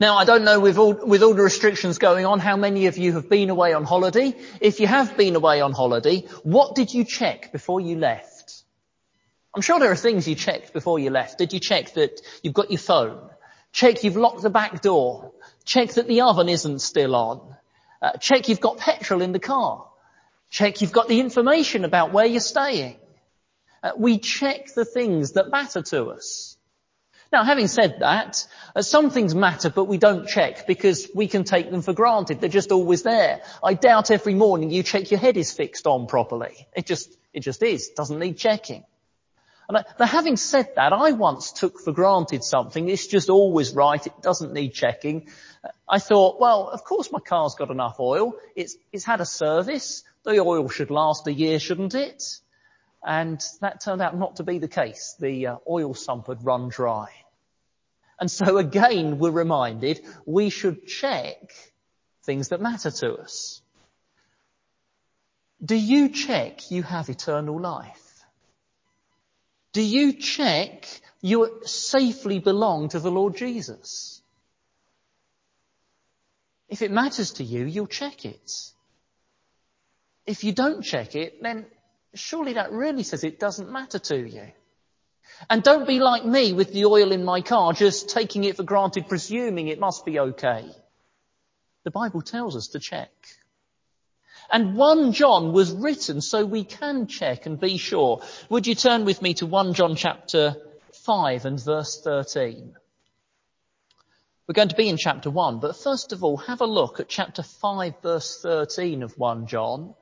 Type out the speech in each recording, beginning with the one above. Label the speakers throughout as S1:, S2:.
S1: Now, I don't know with all, with all the restrictions going on how many of you have been away on holiday. If you have been away on holiday, what did you check before you left? I'm sure there are things you checked before you left. Did you check that you've got your phone? Check you've locked the back door? Check that the oven isn't still on? Uh, check you've got petrol in the car? Check you've got the information about where you're staying? Uh, we check the things that matter to us. Now, having said that, uh, some things matter, but we don't check because we can take them for granted. They're just always there. I doubt every morning you check your head is fixed on properly. It just, it just is. It doesn't need checking. I, but having said that, I once took for granted something. It's just always right. It doesn't need checking. Uh, I thought, well, of course my car's got enough oil. It's, it's had a service. The oil should last a year, shouldn't it? And that turned out not to be the case. The uh, oil sump had run dry. And so again, we're reminded we should check things that matter to us. Do you check you have eternal life? Do you check you safely belong to the Lord Jesus? If it matters to you, you'll check it. If you don't check it, then surely that really says it doesn't matter to you. And don't be like me with the oil in my car, just taking it for granted, presuming it must be okay. The Bible tells us to check. And 1 John was written so we can check and be sure. Would you turn with me to 1 John chapter 5 and verse 13? We're going to be in chapter 1, but first of all, have a look at chapter 5 verse 13 of 1 John,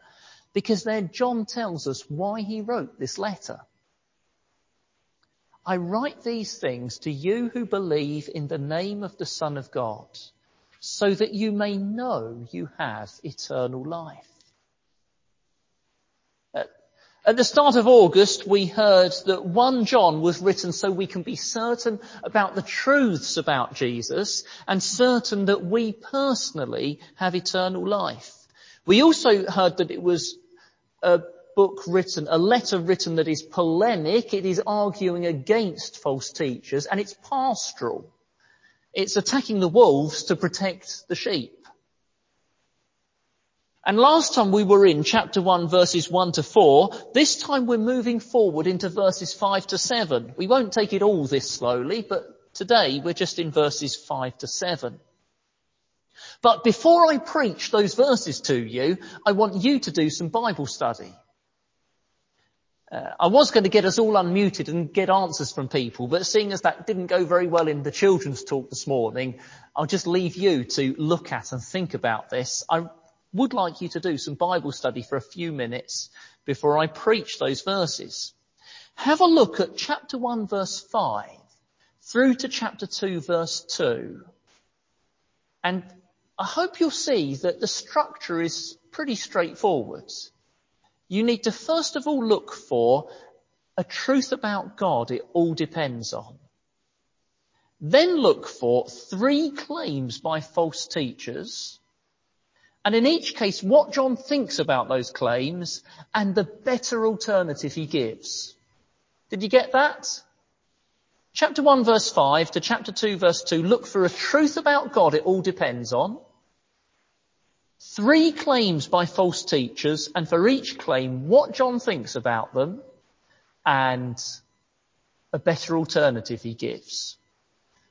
S1: because there John tells us why he wrote this letter. I write these things to you who believe in the name of the Son of God, so that you may know you have eternal life. At the start of August, we heard that 1 John was written so we can be certain about the truths about Jesus and certain that we personally have eternal life. We also heard that it was a book written, a letter written that is polemic, it is arguing against false teachers, and it's pastoral. It's attacking the wolves to protect the sheep. And last time we were in chapter 1 verses 1 to 4, this time we're moving forward into verses 5 to 7. We won't take it all this slowly, but today we're just in verses 5 to 7. But before I preach those verses to you, I want you to do some Bible study. Uh, I was going to get us all unmuted and get answers from people, but seeing as that didn't go very well in the children's talk this morning, I'll just leave you to look at and think about this. I would like you to do some Bible study for a few minutes before I preach those verses. Have a look at chapter 1 verse 5 through to chapter 2 verse 2. And I hope you'll see that the structure is pretty straightforward. You need to first of all look for a truth about God it all depends on. Then look for three claims by false teachers and in each case, what John thinks about those claims and the better alternative he gives. Did you get that? Chapter 1 verse 5 to chapter 2 verse 2, look for a truth about God it all depends on. Three claims by false teachers and for each claim what John thinks about them and a better alternative he gives.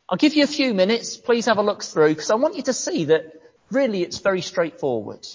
S1: I'll give you a few minutes. Please have a look through because I want you to see that Really, it's very straightforward.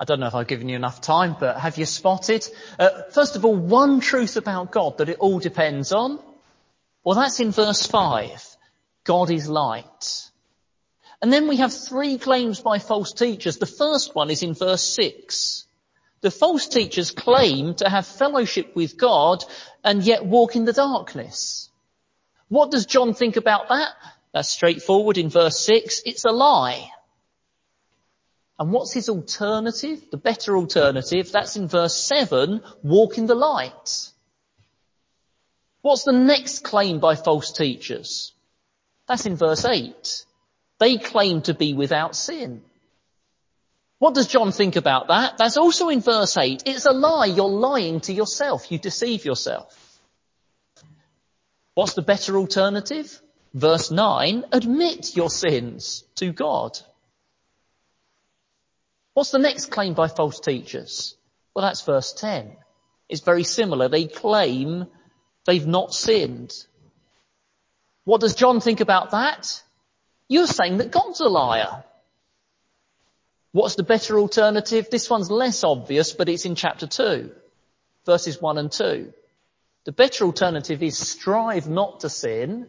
S1: I don't know if I've given you enough time, but have you spotted? Uh, first of all, one truth about God that it all depends on. Well, that's in verse 5. God is light. And then we have three claims by false teachers. The first one is in verse 6. The false teachers claim to have fellowship with God and yet walk in the darkness. What does John think about that? That's straightforward in verse 6. It's a lie. And what's his alternative? The better alternative, that's in verse 7, walk in the light. What's the next claim by false teachers? That's in verse 8. They claim to be without sin. What does John think about that? That's also in verse 8. It's a lie. You're lying to yourself. You deceive yourself. What's the better alternative? Verse 9, admit your sins to God. What's the next claim by false teachers? Well, that's verse 10. It's very similar. They claim they've not sinned. What does John think about that? You're saying that God's a liar. What's the better alternative? This one's less obvious, but it's in chapter 2, verses 1 and 2. The better alternative is strive not to sin,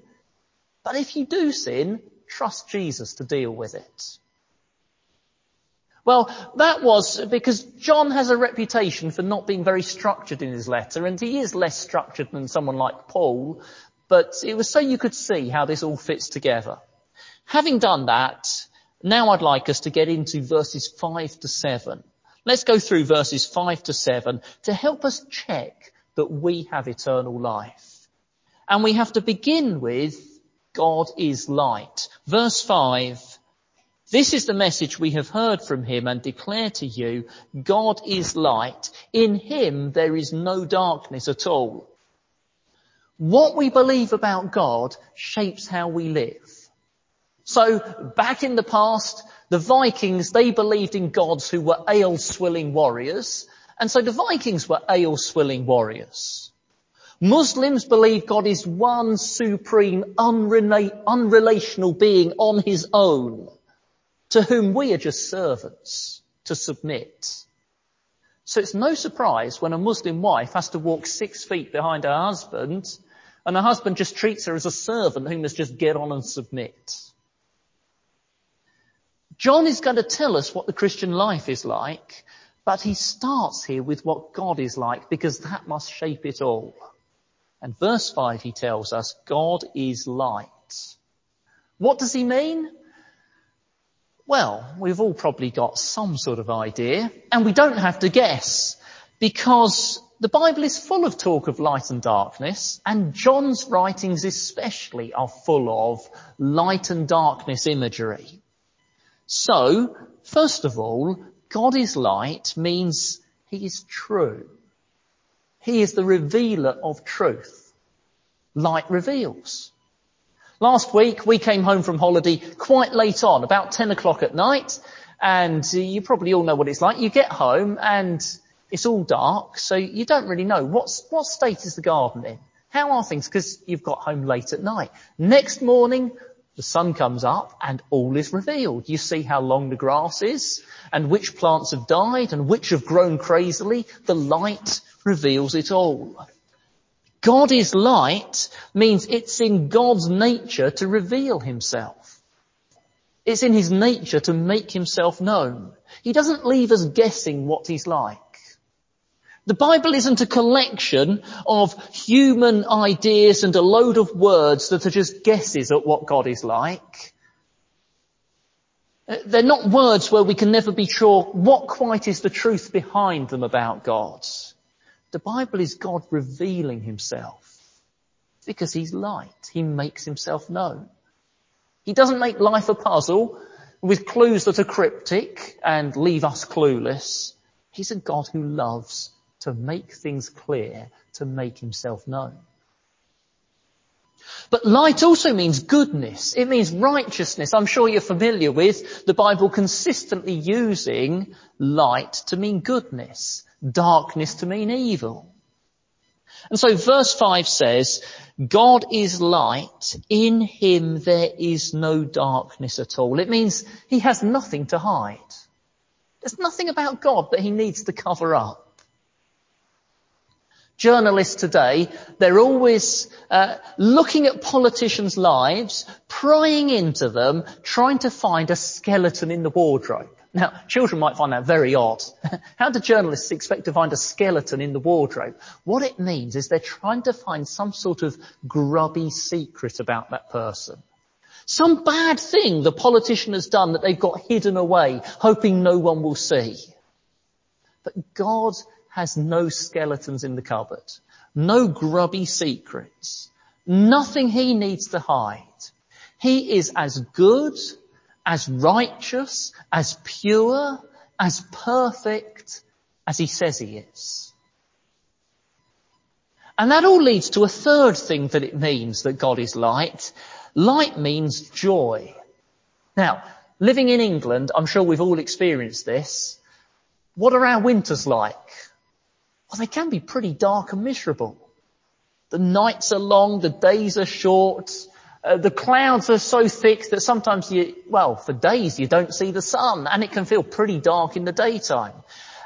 S1: but if you do sin, trust Jesus to deal with it. Well, that was because John has a reputation for not being very structured in his letter, and he is less structured than someone like Paul, but it was so you could see how this all fits together. Having done that, now I'd like us to get into verses 5 to 7. Let's go through verses 5 to 7 to help us check that we have eternal life. And we have to begin with, God is light. Verse 5, this is the message we have heard from him and declare to you, God is light. In him there is no darkness at all. What we believe about God shapes how we live. So back in the past, the Vikings, they believed in gods who were ale swilling warriors. And so the Vikings were ale swilling warriors. Muslims believe God is one supreme, unrelational being on his own to whom we are just servants to submit. So it's no surprise when a Muslim wife has to walk six feet behind her husband and her husband just treats her as a servant who must just get on and submit. John is going to tell us what the Christian life is like, but he starts here with what God is like because that must shape it all. And verse 5 he tells us, God is light. What does he mean? Well, we've all probably got some sort of idea, and we don't have to guess, because the Bible is full of talk of light and darkness, and John's writings especially are full of light and darkness imagery. So, first of all, God is light means He is true. He is the revealer of truth. Light reveals. Last week we came home from holiday quite late on, about 10 o'clock at night, and uh, you probably all know what it's like. You get home and it's all dark, so you don't really know what's, what state is the garden in? How are things? Because you've got home late at night. Next morning, the sun comes up and all is revealed. You see how long the grass is and which plants have died and which have grown crazily. The light reveals it all. God is light means it's in God's nature to reveal himself. It's in his nature to make himself known. He doesn't leave us guessing what he's like. The Bible isn't a collection of human ideas and a load of words that are just guesses at what God is like. Uh, they're not words where we can never be sure what quite is the truth behind them about God. The Bible is God revealing himself because he's light. He makes himself known. He doesn't make life a puzzle with clues that are cryptic and leave us clueless. He's a God who loves to make things clear, to make himself known. But light also means goodness. It means righteousness. I'm sure you're familiar with the Bible consistently using light to mean goodness darkness to mean evil. And so verse 5 says, God is light, in him there is no darkness at all. It means he has nothing to hide. There's nothing about God that he needs to cover up. Journalists today, they're always uh, looking at politicians' lives, prying into them, trying to find a skeleton in the wardrobe. Now, children might find that very odd. How do journalists expect to find a skeleton in the wardrobe? What it means is they're trying to find some sort of grubby secret about that person. Some bad thing the politician has done that they've got hidden away, hoping no one will see. But God has no skeletons in the cupboard, no grubby secrets, nothing he needs to hide. He is as good, as righteous, as pure, as perfect as he says he is. And that all leads to a third thing that it means that God is light, Light means joy. Now, living in England, I'm sure we've all experienced this. What are our winters like? Well, they can be pretty dark and miserable. The nights are long, the days are short, uh, the clouds are so thick that sometimes you, well, for days you don't see the sun and it can feel pretty dark in the daytime.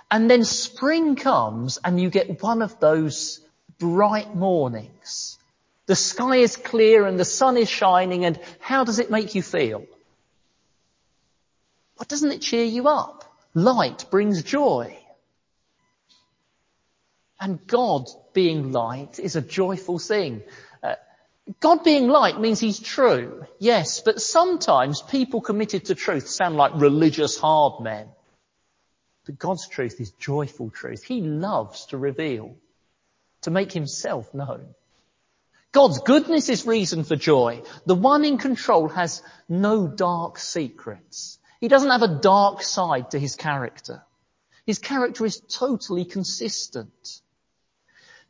S1: And then spring comes and you get one of those bright mornings the sky is clear and the sun is shining and how does it make you feel? What doesn't it cheer you up? Light brings joy. And God being light is a joyful thing. God being light means He's true, yes, but sometimes people committed to truth sound like religious hard men. But God's truth is joyful truth. He loves to reveal, to make Himself known. God's goodness is reason for joy. The one in control has no dark secrets. He doesn't have a dark side to his character. His character is totally consistent.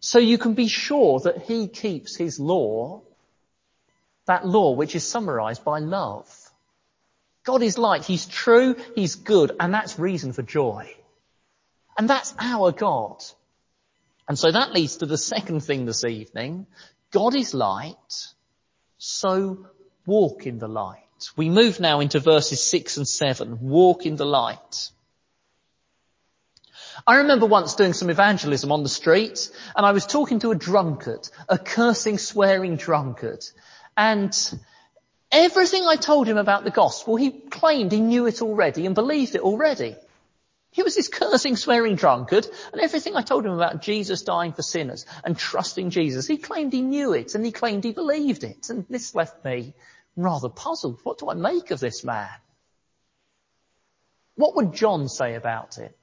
S1: So you can be sure that he keeps his law, that law which is summarized by love. God is light, he's true, he's good, and that's reason for joy. And that's our God. And so that leads to the second thing this evening, God is light, so walk in the light. We move now into verses six and seven. Walk in the light. I remember once doing some evangelism on the street and I was talking to a drunkard, a cursing, swearing drunkard. And everything I told him about the gospel, he claimed he knew it already and believed it already. He was this cursing, swearing drunkard, and everything I told him about Jesus dying for sinners and trusting Jesus, he claimed he knew it and he claimed he believed it. And this left me rather puzzled. What do I make of this man? What would John say about it?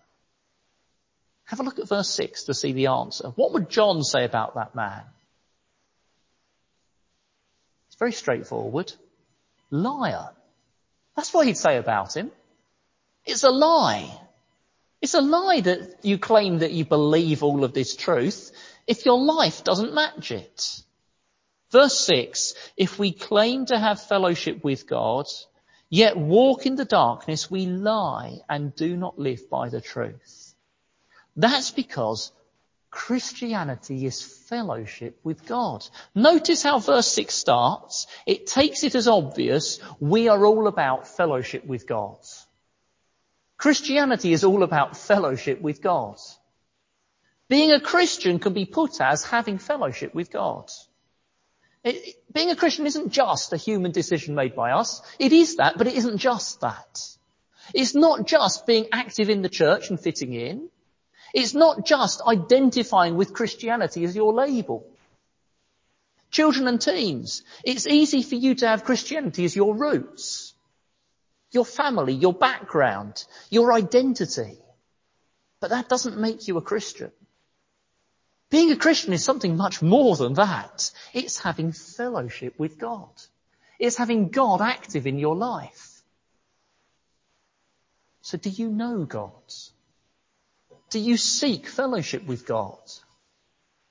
S1: Have a look at verse 6 to see the answer. What would John say about that man? It's very straightforward. Liar. That's what he'd say about him. It's a lie. It's a lie that you claim that you believe all of this truth if your life doesn't match it. Verse 6, if we claim to have fellowship with God, yet walk in the darkness, we lie and do not live by the truth. That's because Christianity is fellowship with God. Notice how verse 6 starts. It takes it as obvious we are all about fellowship with God. Christianity is all about fellowship with God. Being a Christian can be put as having fellowship with God. It, being a Christian isn't just a human decision made by us. It is that, but it isn't just that. It's not just being active in the church and fitting in. It's not just identifying with Christianity as your label. Children and teens, it's easy for you to have Christianity as your roots your family, your background, your identity. But that doesn't make you a Christian. Being a Christian is something much more than that. It's having fellowship with God. It's having God active in your life. So do you know God? Do you seek fellowship with God?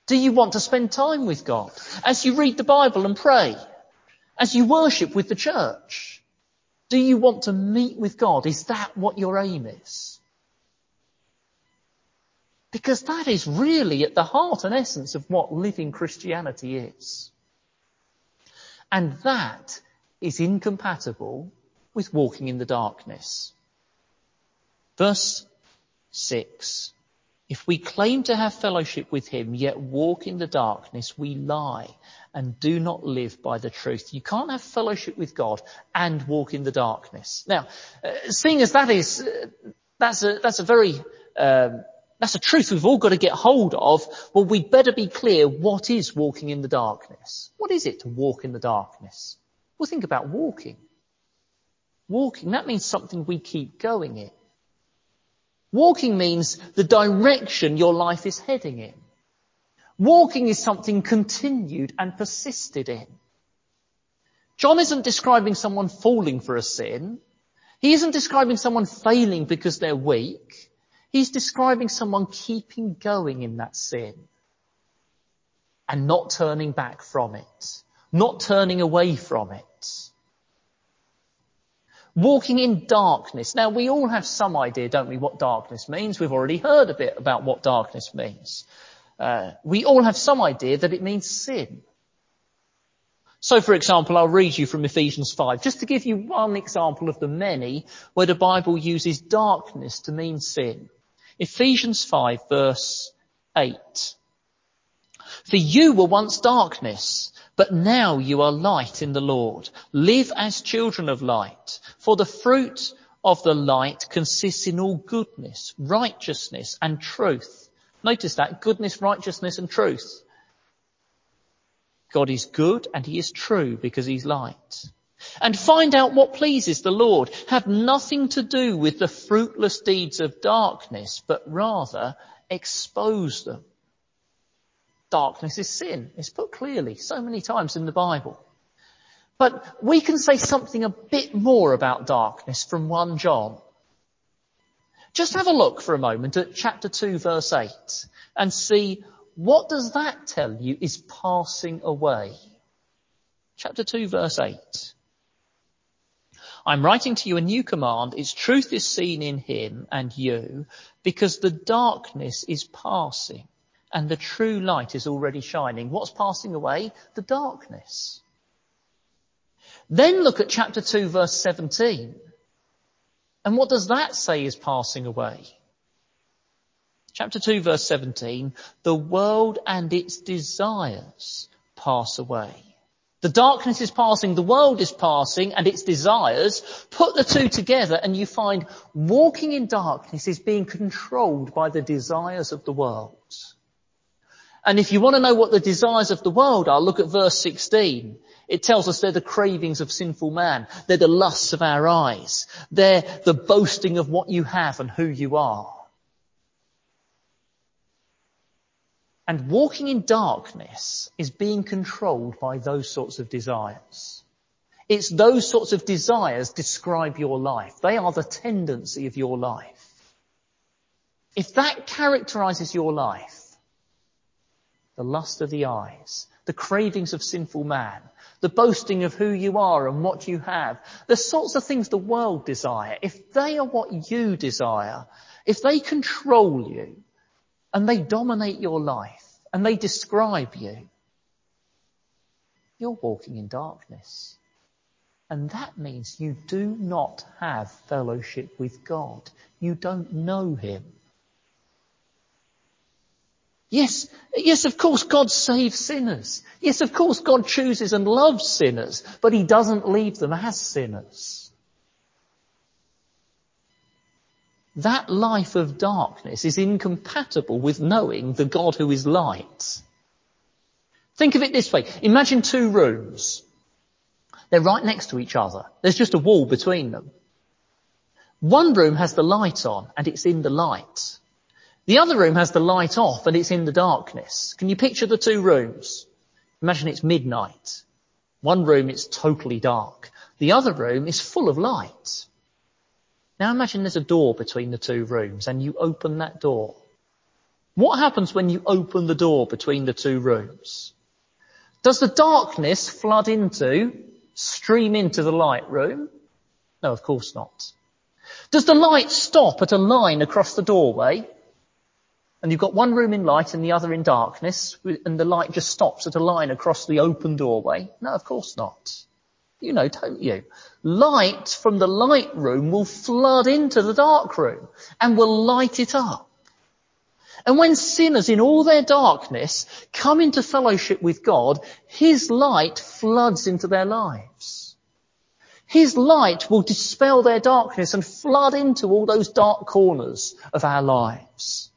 S1: Do you want to spend time with God as you read the Bible and pray? As you worship with the church? Do you want to meet with God? Is that what your aim is? Because that is really at the heart and essence of what living Christianity is. And that is incompatible with walking in the darkness. Verse 6. If we claim to have fellowship with him, yet walk in the darkness, we lie and do not live by the truth. You can't have fellowship with God and walk in the darkness. Now, uh, seeing as that is, uh, that's a, that's a very, um, that's a truth we've all got to get hold of. Well, we'd better be clear what is walking in the darkness. What is it to walk in the darkness? Well, think about walking. Walking, that means something we keep going in. Walking means the direction your life is heading in. Walking is something continued and persisted in. John isn't describing someone falling for a sin. He isn't describing someone failing because they're weak. He's describing someone keeping going in that sin and not turning back from it, not turning away from it. Walking in darkness. Now we all have some idea, don't we, what darkness means. We've already heard a bit about what darkness means. Uh, we all have some idea that it means sin. So for example, I'll read you from Ephesians 5, just to give you one example of the many where the Bible uses darkness to mean sin. Ephesians 5 verse 8. For you were once darkness, but now you are light in the Lord. Live as children of light. For the fruit of the light consists in all goodness, righteousness and truth. Notice that, goodness, righteousness and truth. God is good and he is true because he's light. And find out what pleases the Lord. Have nothing to do with the fruitless deeds of darkness, but rather expose them darkness is sin. It's put clearly so many times in the Bible. But we can say something a bit more about darkness from 1 John. Just have a look for a moment at chapter 2 verse 8 and see what does that tell you is passing away. Chapter 2 verse 8. I'm writing to you a new command. Its truth is seen in him and you because the darkness is passing and the true light is already shining. What's passing away? The darkness. Then look at chapter 2 verse 17. And what does that say is passing away? Chapter 2 verse 17, the world and its desires pass away. The darkness is passing, the world is passing, and its desires. Put the two together and you find walking in darkness is being controlled by the desires of the world. And if you want to know what the desires of the world are, look at verse 16. It tells us they're the cravings of sinful man. They're the lusts of our eyes. They're the boasting of what you have and who you are. And walking in darkness is being controlled by those sorts of desires. It's those sorts of desires describe your life. They are the tendency of your life. If that characterizes your life, the lust of the eyes, the cravings of sinful man, the boasting of who you are and what you have, the sorts of things the world desire, if they are what you desire, if they control you and they dominate your life and they describe you, you're walking in darkness. And that means you do not have fellowship with God. You don't know Him. Yes, yes, of course God saves sinners. Yes, of course God chooses and loves sinners, but He doesn't leave them as sinners. That life of darkness is incompatible with knowing the God who is light. Think of it this way. Imagine two rooms. They're right next to each other. There's just a wall between them. One room has the light on and it's in the light. The other room has the light off and it's in the darkness. Can you picture the two rooms? Imagine it's midnight. One room is totally dark. The other room is full of light. Now imagine there's a door between the two rooms and you open that door. What happens when you open the door between the two rooms? Does the darkness flood into, stream into the light room? No, of course not. Does the light stop at a line across the doorway? And you've got one room in light and the other in darkness, and the light just stops at a line across the open doorway? No, of course not. You know, don't you? Light from the light room will flood into the dark room and will light it up. And when sinners in all their darkness come into fellowship with God, His light floods into their lives. His light will dispel their darkness and flood into all those dark corners of our lives.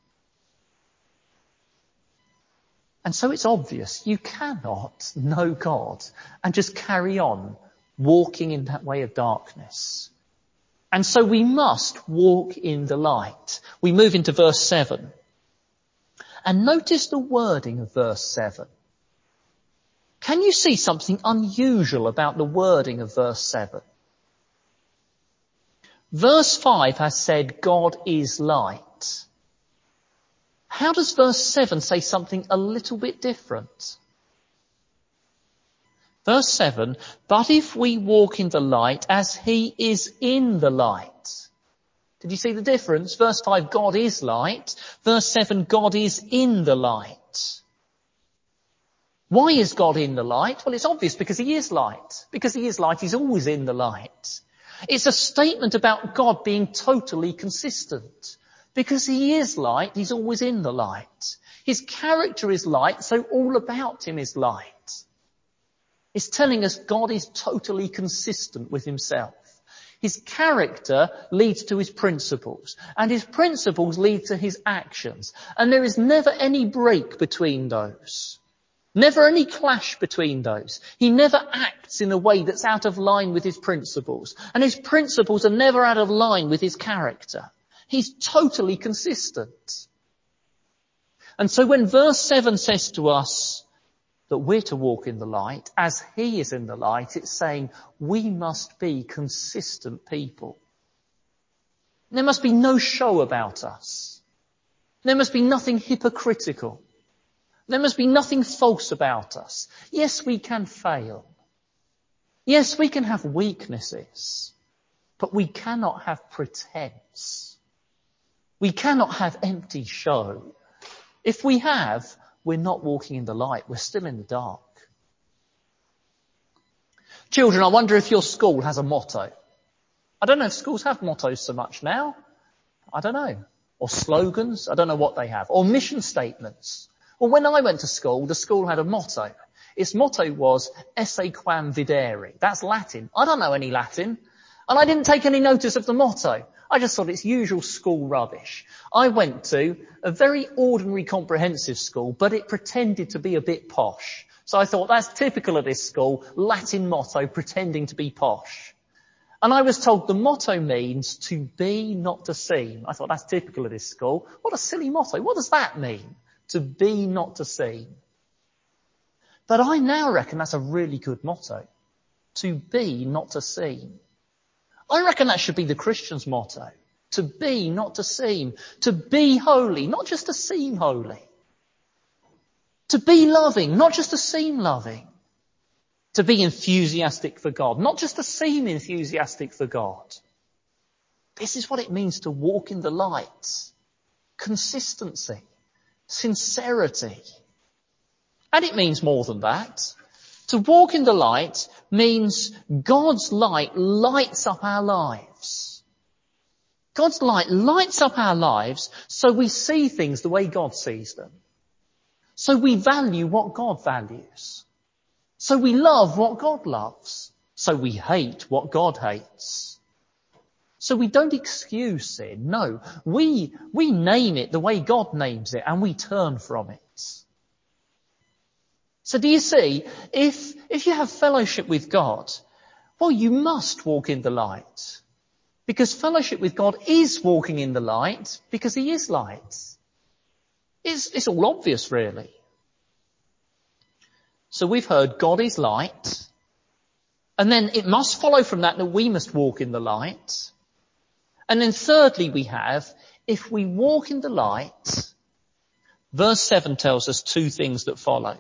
S1: And so it's obvious you cannot know God and just carry on walking in that way of darkness. And so we must walk in the light. We move into verse 7. And notice the wording of verse 7. Can you see something unusual about the wording of verse 7? Verse 5 has said God is light. How does verse 7 say something a little bit different? Verse 7, but if we walk in the light as he is in the light. Did you see the difference? Verse 5, God is light. Verse 7, God is in the light. Why is God in the light? Well, it's obvious because he is light. Because he is light, he's always in the light. It's a statement about God being totally consistent. Because he is light, he's always in the light. His character is light, so all about him is light. It's telling us God is totally consistent with himself. His character leads to his principles, and his principles lead to his actions. And there is never any break between those. Never any clash between those. He never acts in a way that's out of line with his principles. And his principles are never out of line with his character. He's totally consistent. And so when verse 7 says to us, that we're to walk in the light as he is in the light. It's saying we must be consistent people. There must be no show about us. There must be nothing hypocritical. There must be nothing false about us. Yes, we can fail. Yes, we can have weaknesses, but we cannot have pretense. We cannot have empty show. If we have, we're not walking in the light. We're still in the dark. Children, I wonder if your school has a motto. I don't know if schools have mottos so much now. I don't know. Or slogans. I don't know what they have. Or mission statements. Well, when I went to school, the school had a motto. Its motto was esse quam videri. That's Latin. I don't know any Latin. And I didn't take any notice of the motto. I just thought it's usual school rubbish. I went to a very ordinary comprehensive school, but it pretended to be a bit posh. So I thought that's typical of this school, Latin motto, pretending to be posh. And I was told the motto means to be, not to seem. I thought that's typical of this school. What a silly motto. What does that mean? To be, not to seem. But I now reckon that's a really good motto. To be, not to seem. I reckon that should be the Christian's motto. To be, not to seem. To be holy, not just to seem holy. To be loving, not just to seem loving. To be enthusiastic for God, not just to seem enthusiastic for God. This is what it means to walk in the light. Consistency. Sincerity. And it means more than that. To walk in the light means God's light lights up our lives. God's light lights up our lives so we see things the way God sees them. So we value what God values. So we love what God loves. So we hate what God hates. So we don't excuse sin. No, we, we name it the way God names it and we turn from it. So do you see, if, if you have fellowship with God, well, you must walk in the light. Because fellowship with God is walking in the light because He is light. It's, it's all obvious really. So we've heard God is light. And then it must follow from that that we must walk in the light. And then thirdly we have, if we walk in the light, verse 7 tells us two things that follow.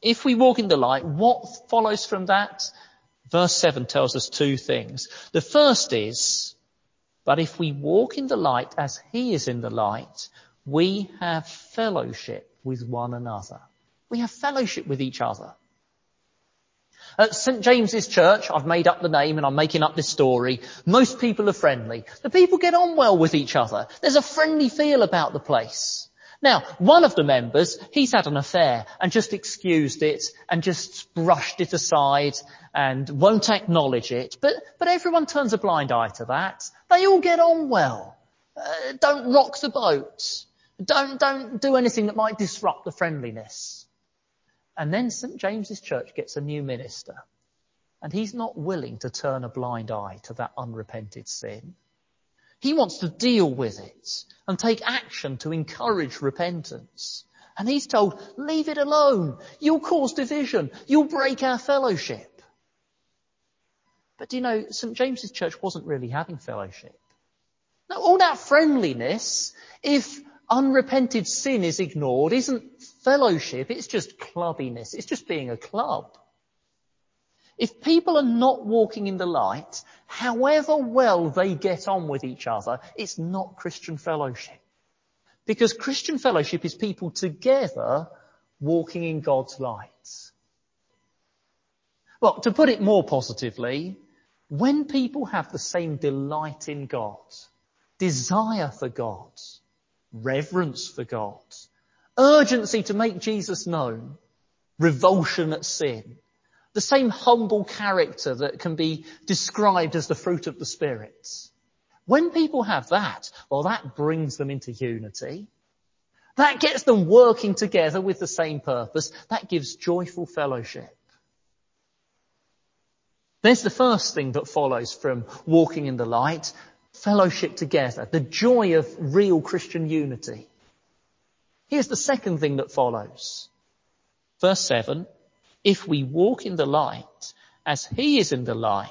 S1: If we walk in the light, what follows from that? Verse 7 tells us two things. The first is, but if we walk in the light as he is in the light, we have fellowship with one another. We have fellowship with each other. At St. James's Church, I've made up the name and I'm making up this story. Most people are friendly. The people get on well with each other. There's a friendly feel about the place. Now, one of the members, he's had an affair and just excused it and just brushed it aside and won't acknowledge it. But, but everyone turns a blind eye to that. They all get on well. Uh, don't rock the boat. Don't, don't do anything that might disrupt the friendliness. And then St. James's Church gets a new minister. And he's not willing to turn a blind eye to that unrepented sin. He wants to deal with it and take action to encourage repentance. And he's told, leave it alone. You'll cause division. You'll break our fellowship. But do you know, St. James's Church wasn't really having fellowship. Now, all that friendliness, if unrepented sin is ignored, isn't fellowship, it's just clubbiness. It's just being a club. If people are not walking in the light, however well they get on with each other, it's not Christian fellowship. Because Christian fellowship is people together walking in God's light. Well, to put it more positively, when people have the same delight in God, desire for God, reverence for God, urgency to make Jesus known, revulsion at sin, the same humble character that can be described as the fruit of the Spirit. When people have that, well that brings them into unity. That gets them working together with the same purpose. That gives joyful fellowship. There's the first thing that follows from walking in the light fellowship together, the joy of real Christian unity. Here's the second thing that follows. Verse 7, if we walk in the light as he is in the light,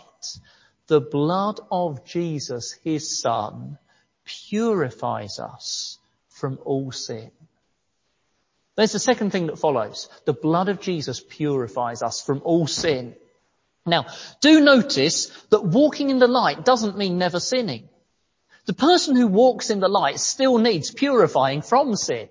S1: the blood of Jesus, his son, purifies us from all sin. There's the second thing that follows. The blood of Jesus purifies us from all sin. Now, do notice that walking in the light doesn't mean never sinning. The person who walks in the light still needs purifying from sin.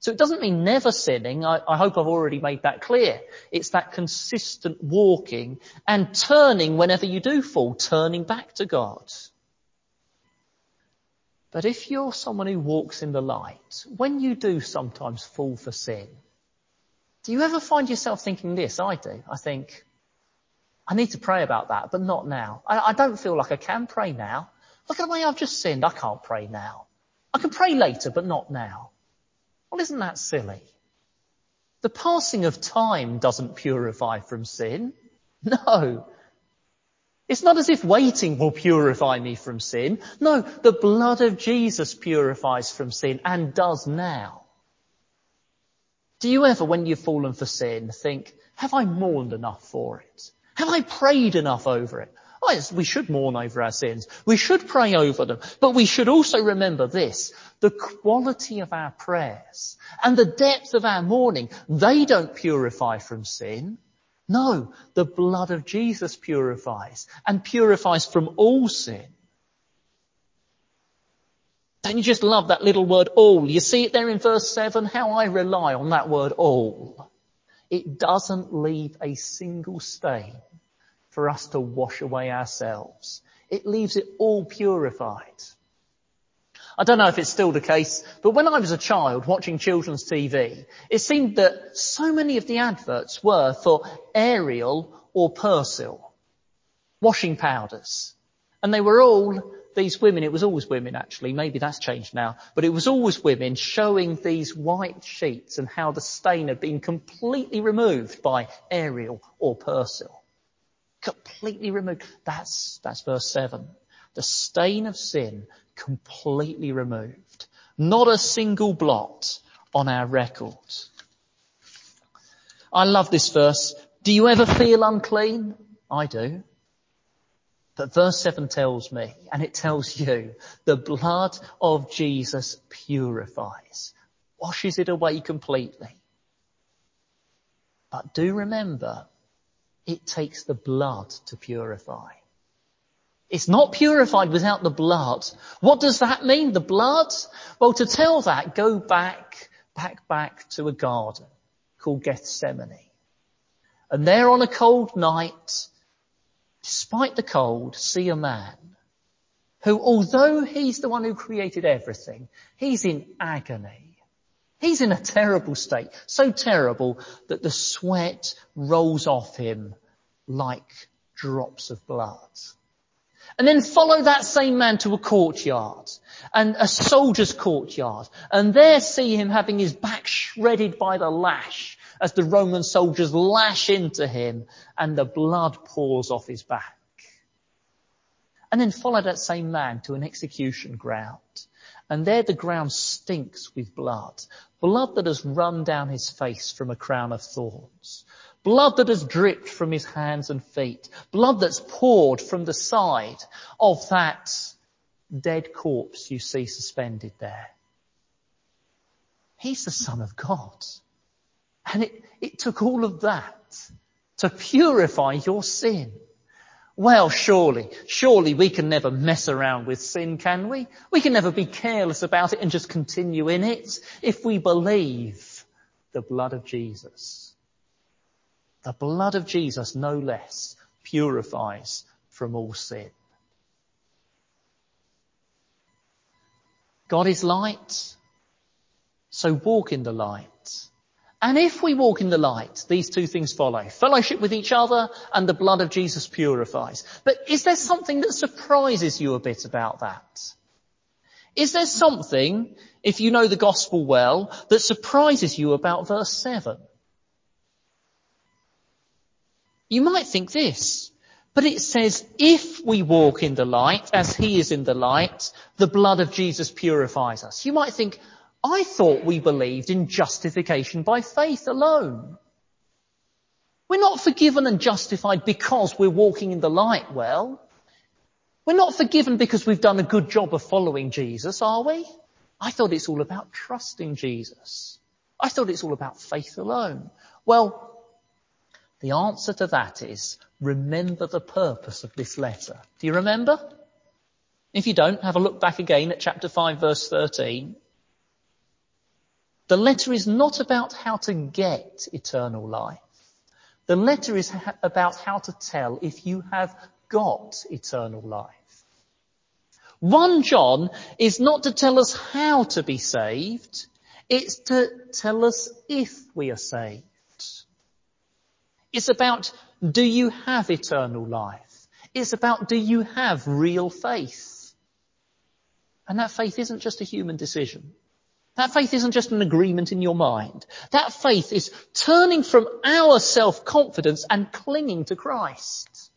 S1: So it doesn't mean never sinning. I, I, hope I've already made that clear. It's that consistent walking and turning whenever you do fall, turning back to God. But if you're someone who walks in the light, when you do sometimes fall for sin, do you ever find yourself thinking this? I do. I think, I need to pray about that, but not now. I, I don't feel like I can pray now. Look at the way I've just sinned. I can't pray now. I can pray later, but not now. Well, isn't that silly? The passing of time doesn't purify from sin. No. It's not as if waiting will purify me from sin. No, the blood of Jesus purifies from sin and does now. Do you ever, when you've fallen for sin, think, have I mourned enough for it? Have I prayed enough over it? Oh, yes, we should mourn over our sins. We should pray over them. But we should also remember this. The quality of our prayers and the depth of our mourning, they don't purify from sin. No, the blood of Jesus purifies and purifies from all sin. Don't you just love that little word all? You see it there in verse 7, how I rely on that word all. It doesn't leave a single stain for us to wash away ourselves. It leaves it all purified. I don't know if it's still the case, but when I was a child watching children's TV, it seemed that so many of the adverts were for Ariel or Persil, washing powders. And they were all these women, it was always women actually, maybe that's changed now, but it was always women showing these white sheets and how the stain had been completely removed by Ariel or Persil completely removed. That's, that's verse 7. The stain of sin completely removed. Not a single blot on our record. I love this verse. Do you ever feel unclean? I do. But verse 7 tells me, and it tells you, the blood of Jesus purifies, washes it away completely. But do remember, it takes the blood to purify. It's not purified without the blood. What does that mean? The blood? Well, to tell that, go back, back, back to a garden called Gethsemane. And there on a cold night, despite the cold, see a man who, although he's the one who created everything, he's in agony. He's in a terrible state, so terrible that the sweat rolls off him like drops of blood. And then follow that same man to a courtyard and a soldier's courtyard and there see him having his back shredded by the lash as the Roman soldiers lash into him and the blood pours off his back. And then follow that same man to an execution ground. And there the ground stinks with blood. Blood that has run down his face from a crown of thorns. Blood that has dripped from his hands and feet. Blood that's poured from the side of that dead corpse you see suspended there. He's the son of God. And it, it took all of that to purify your sin. Well, surely, surely we can never mess around with sin, can we? We can never be careless about it and just continue in it if we believe the blood of Jesus. The blood of Jesus, no less, purifies from all sin. God is light, so walk in the light. And if we walk in the light, these two things follow. Fellowship with each other and the blood of Jesus purifies. But is there something that surprises you a bit about that? Is there something, if you know the gospel well, that surprises you about verse 7? You might think this, but it says, if we walk in the light, as he is in the light, the blood of Jesus purifies us. You might think, I thought we believed in justification by faith alone. We're not forgiven and justified because we're walking in the light well. We're not forgiven because we've done a good job of following Jesus, are we? I thought it's all about trusting Jesus. I thought it's all about faith alone. Well, the answer to that is remember the purpose of this letter. Do you remember? If you don't, have a look back again at chapter 5 verse 13. The letter is not about how to get eternal life. The letter is ha- about how to tell if you have got eternal life. 1 John is not to tell us how to be saved, it's to tell us if we are saved. It's about do you have eternal life? It's about do you have real faith? And that faith isn't just a human decision. That faith isn't just an agreement in your mind. That faith is turning from our self-confidence and clinging to Christ.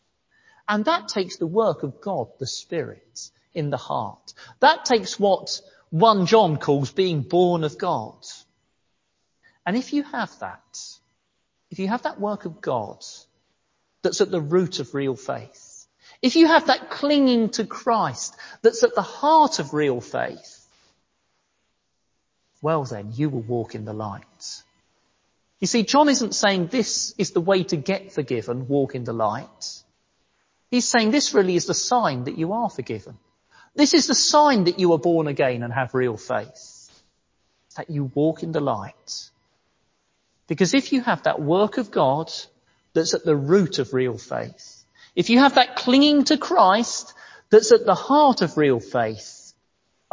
S1: And that takes the work of God, the Spirit, in the heart. That takes what 1 John calls being born of God. And if you have that, if you have that work of God that's at the root of real faith, if you have that clinging to Christ that's at the heart of real faith, well then, you will walk in the light. You see, John isn't saying this is the way to get forgiven, walk in the light. He's saying this really is the sign that you are forgiven. This is the sign that you are born again and have real faith. That you walk in the light. Because if you have that work of God that's at the root of real faith, if you have that clinging to Christ that's at the heart of real faith,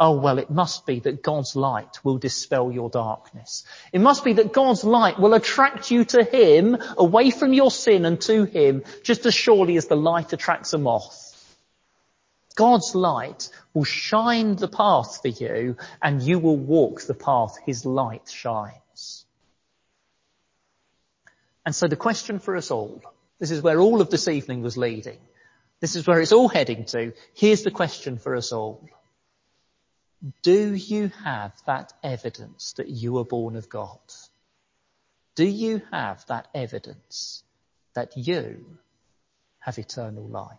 S1: Oh, well, it must be that God's light will dispel your darkness. It must be that God's light will attract you to Him, away from your sin and to Him, just as surely as the light attracts a moth. God's light will shine the path for you and you will walk the path His light shines. And so the question for us all, this is where all of this evening was leading. This is where it's all heading to. Here's the question for us all. Do you have that evidence that you were born of God? Do you have that evidence that you have eternal life?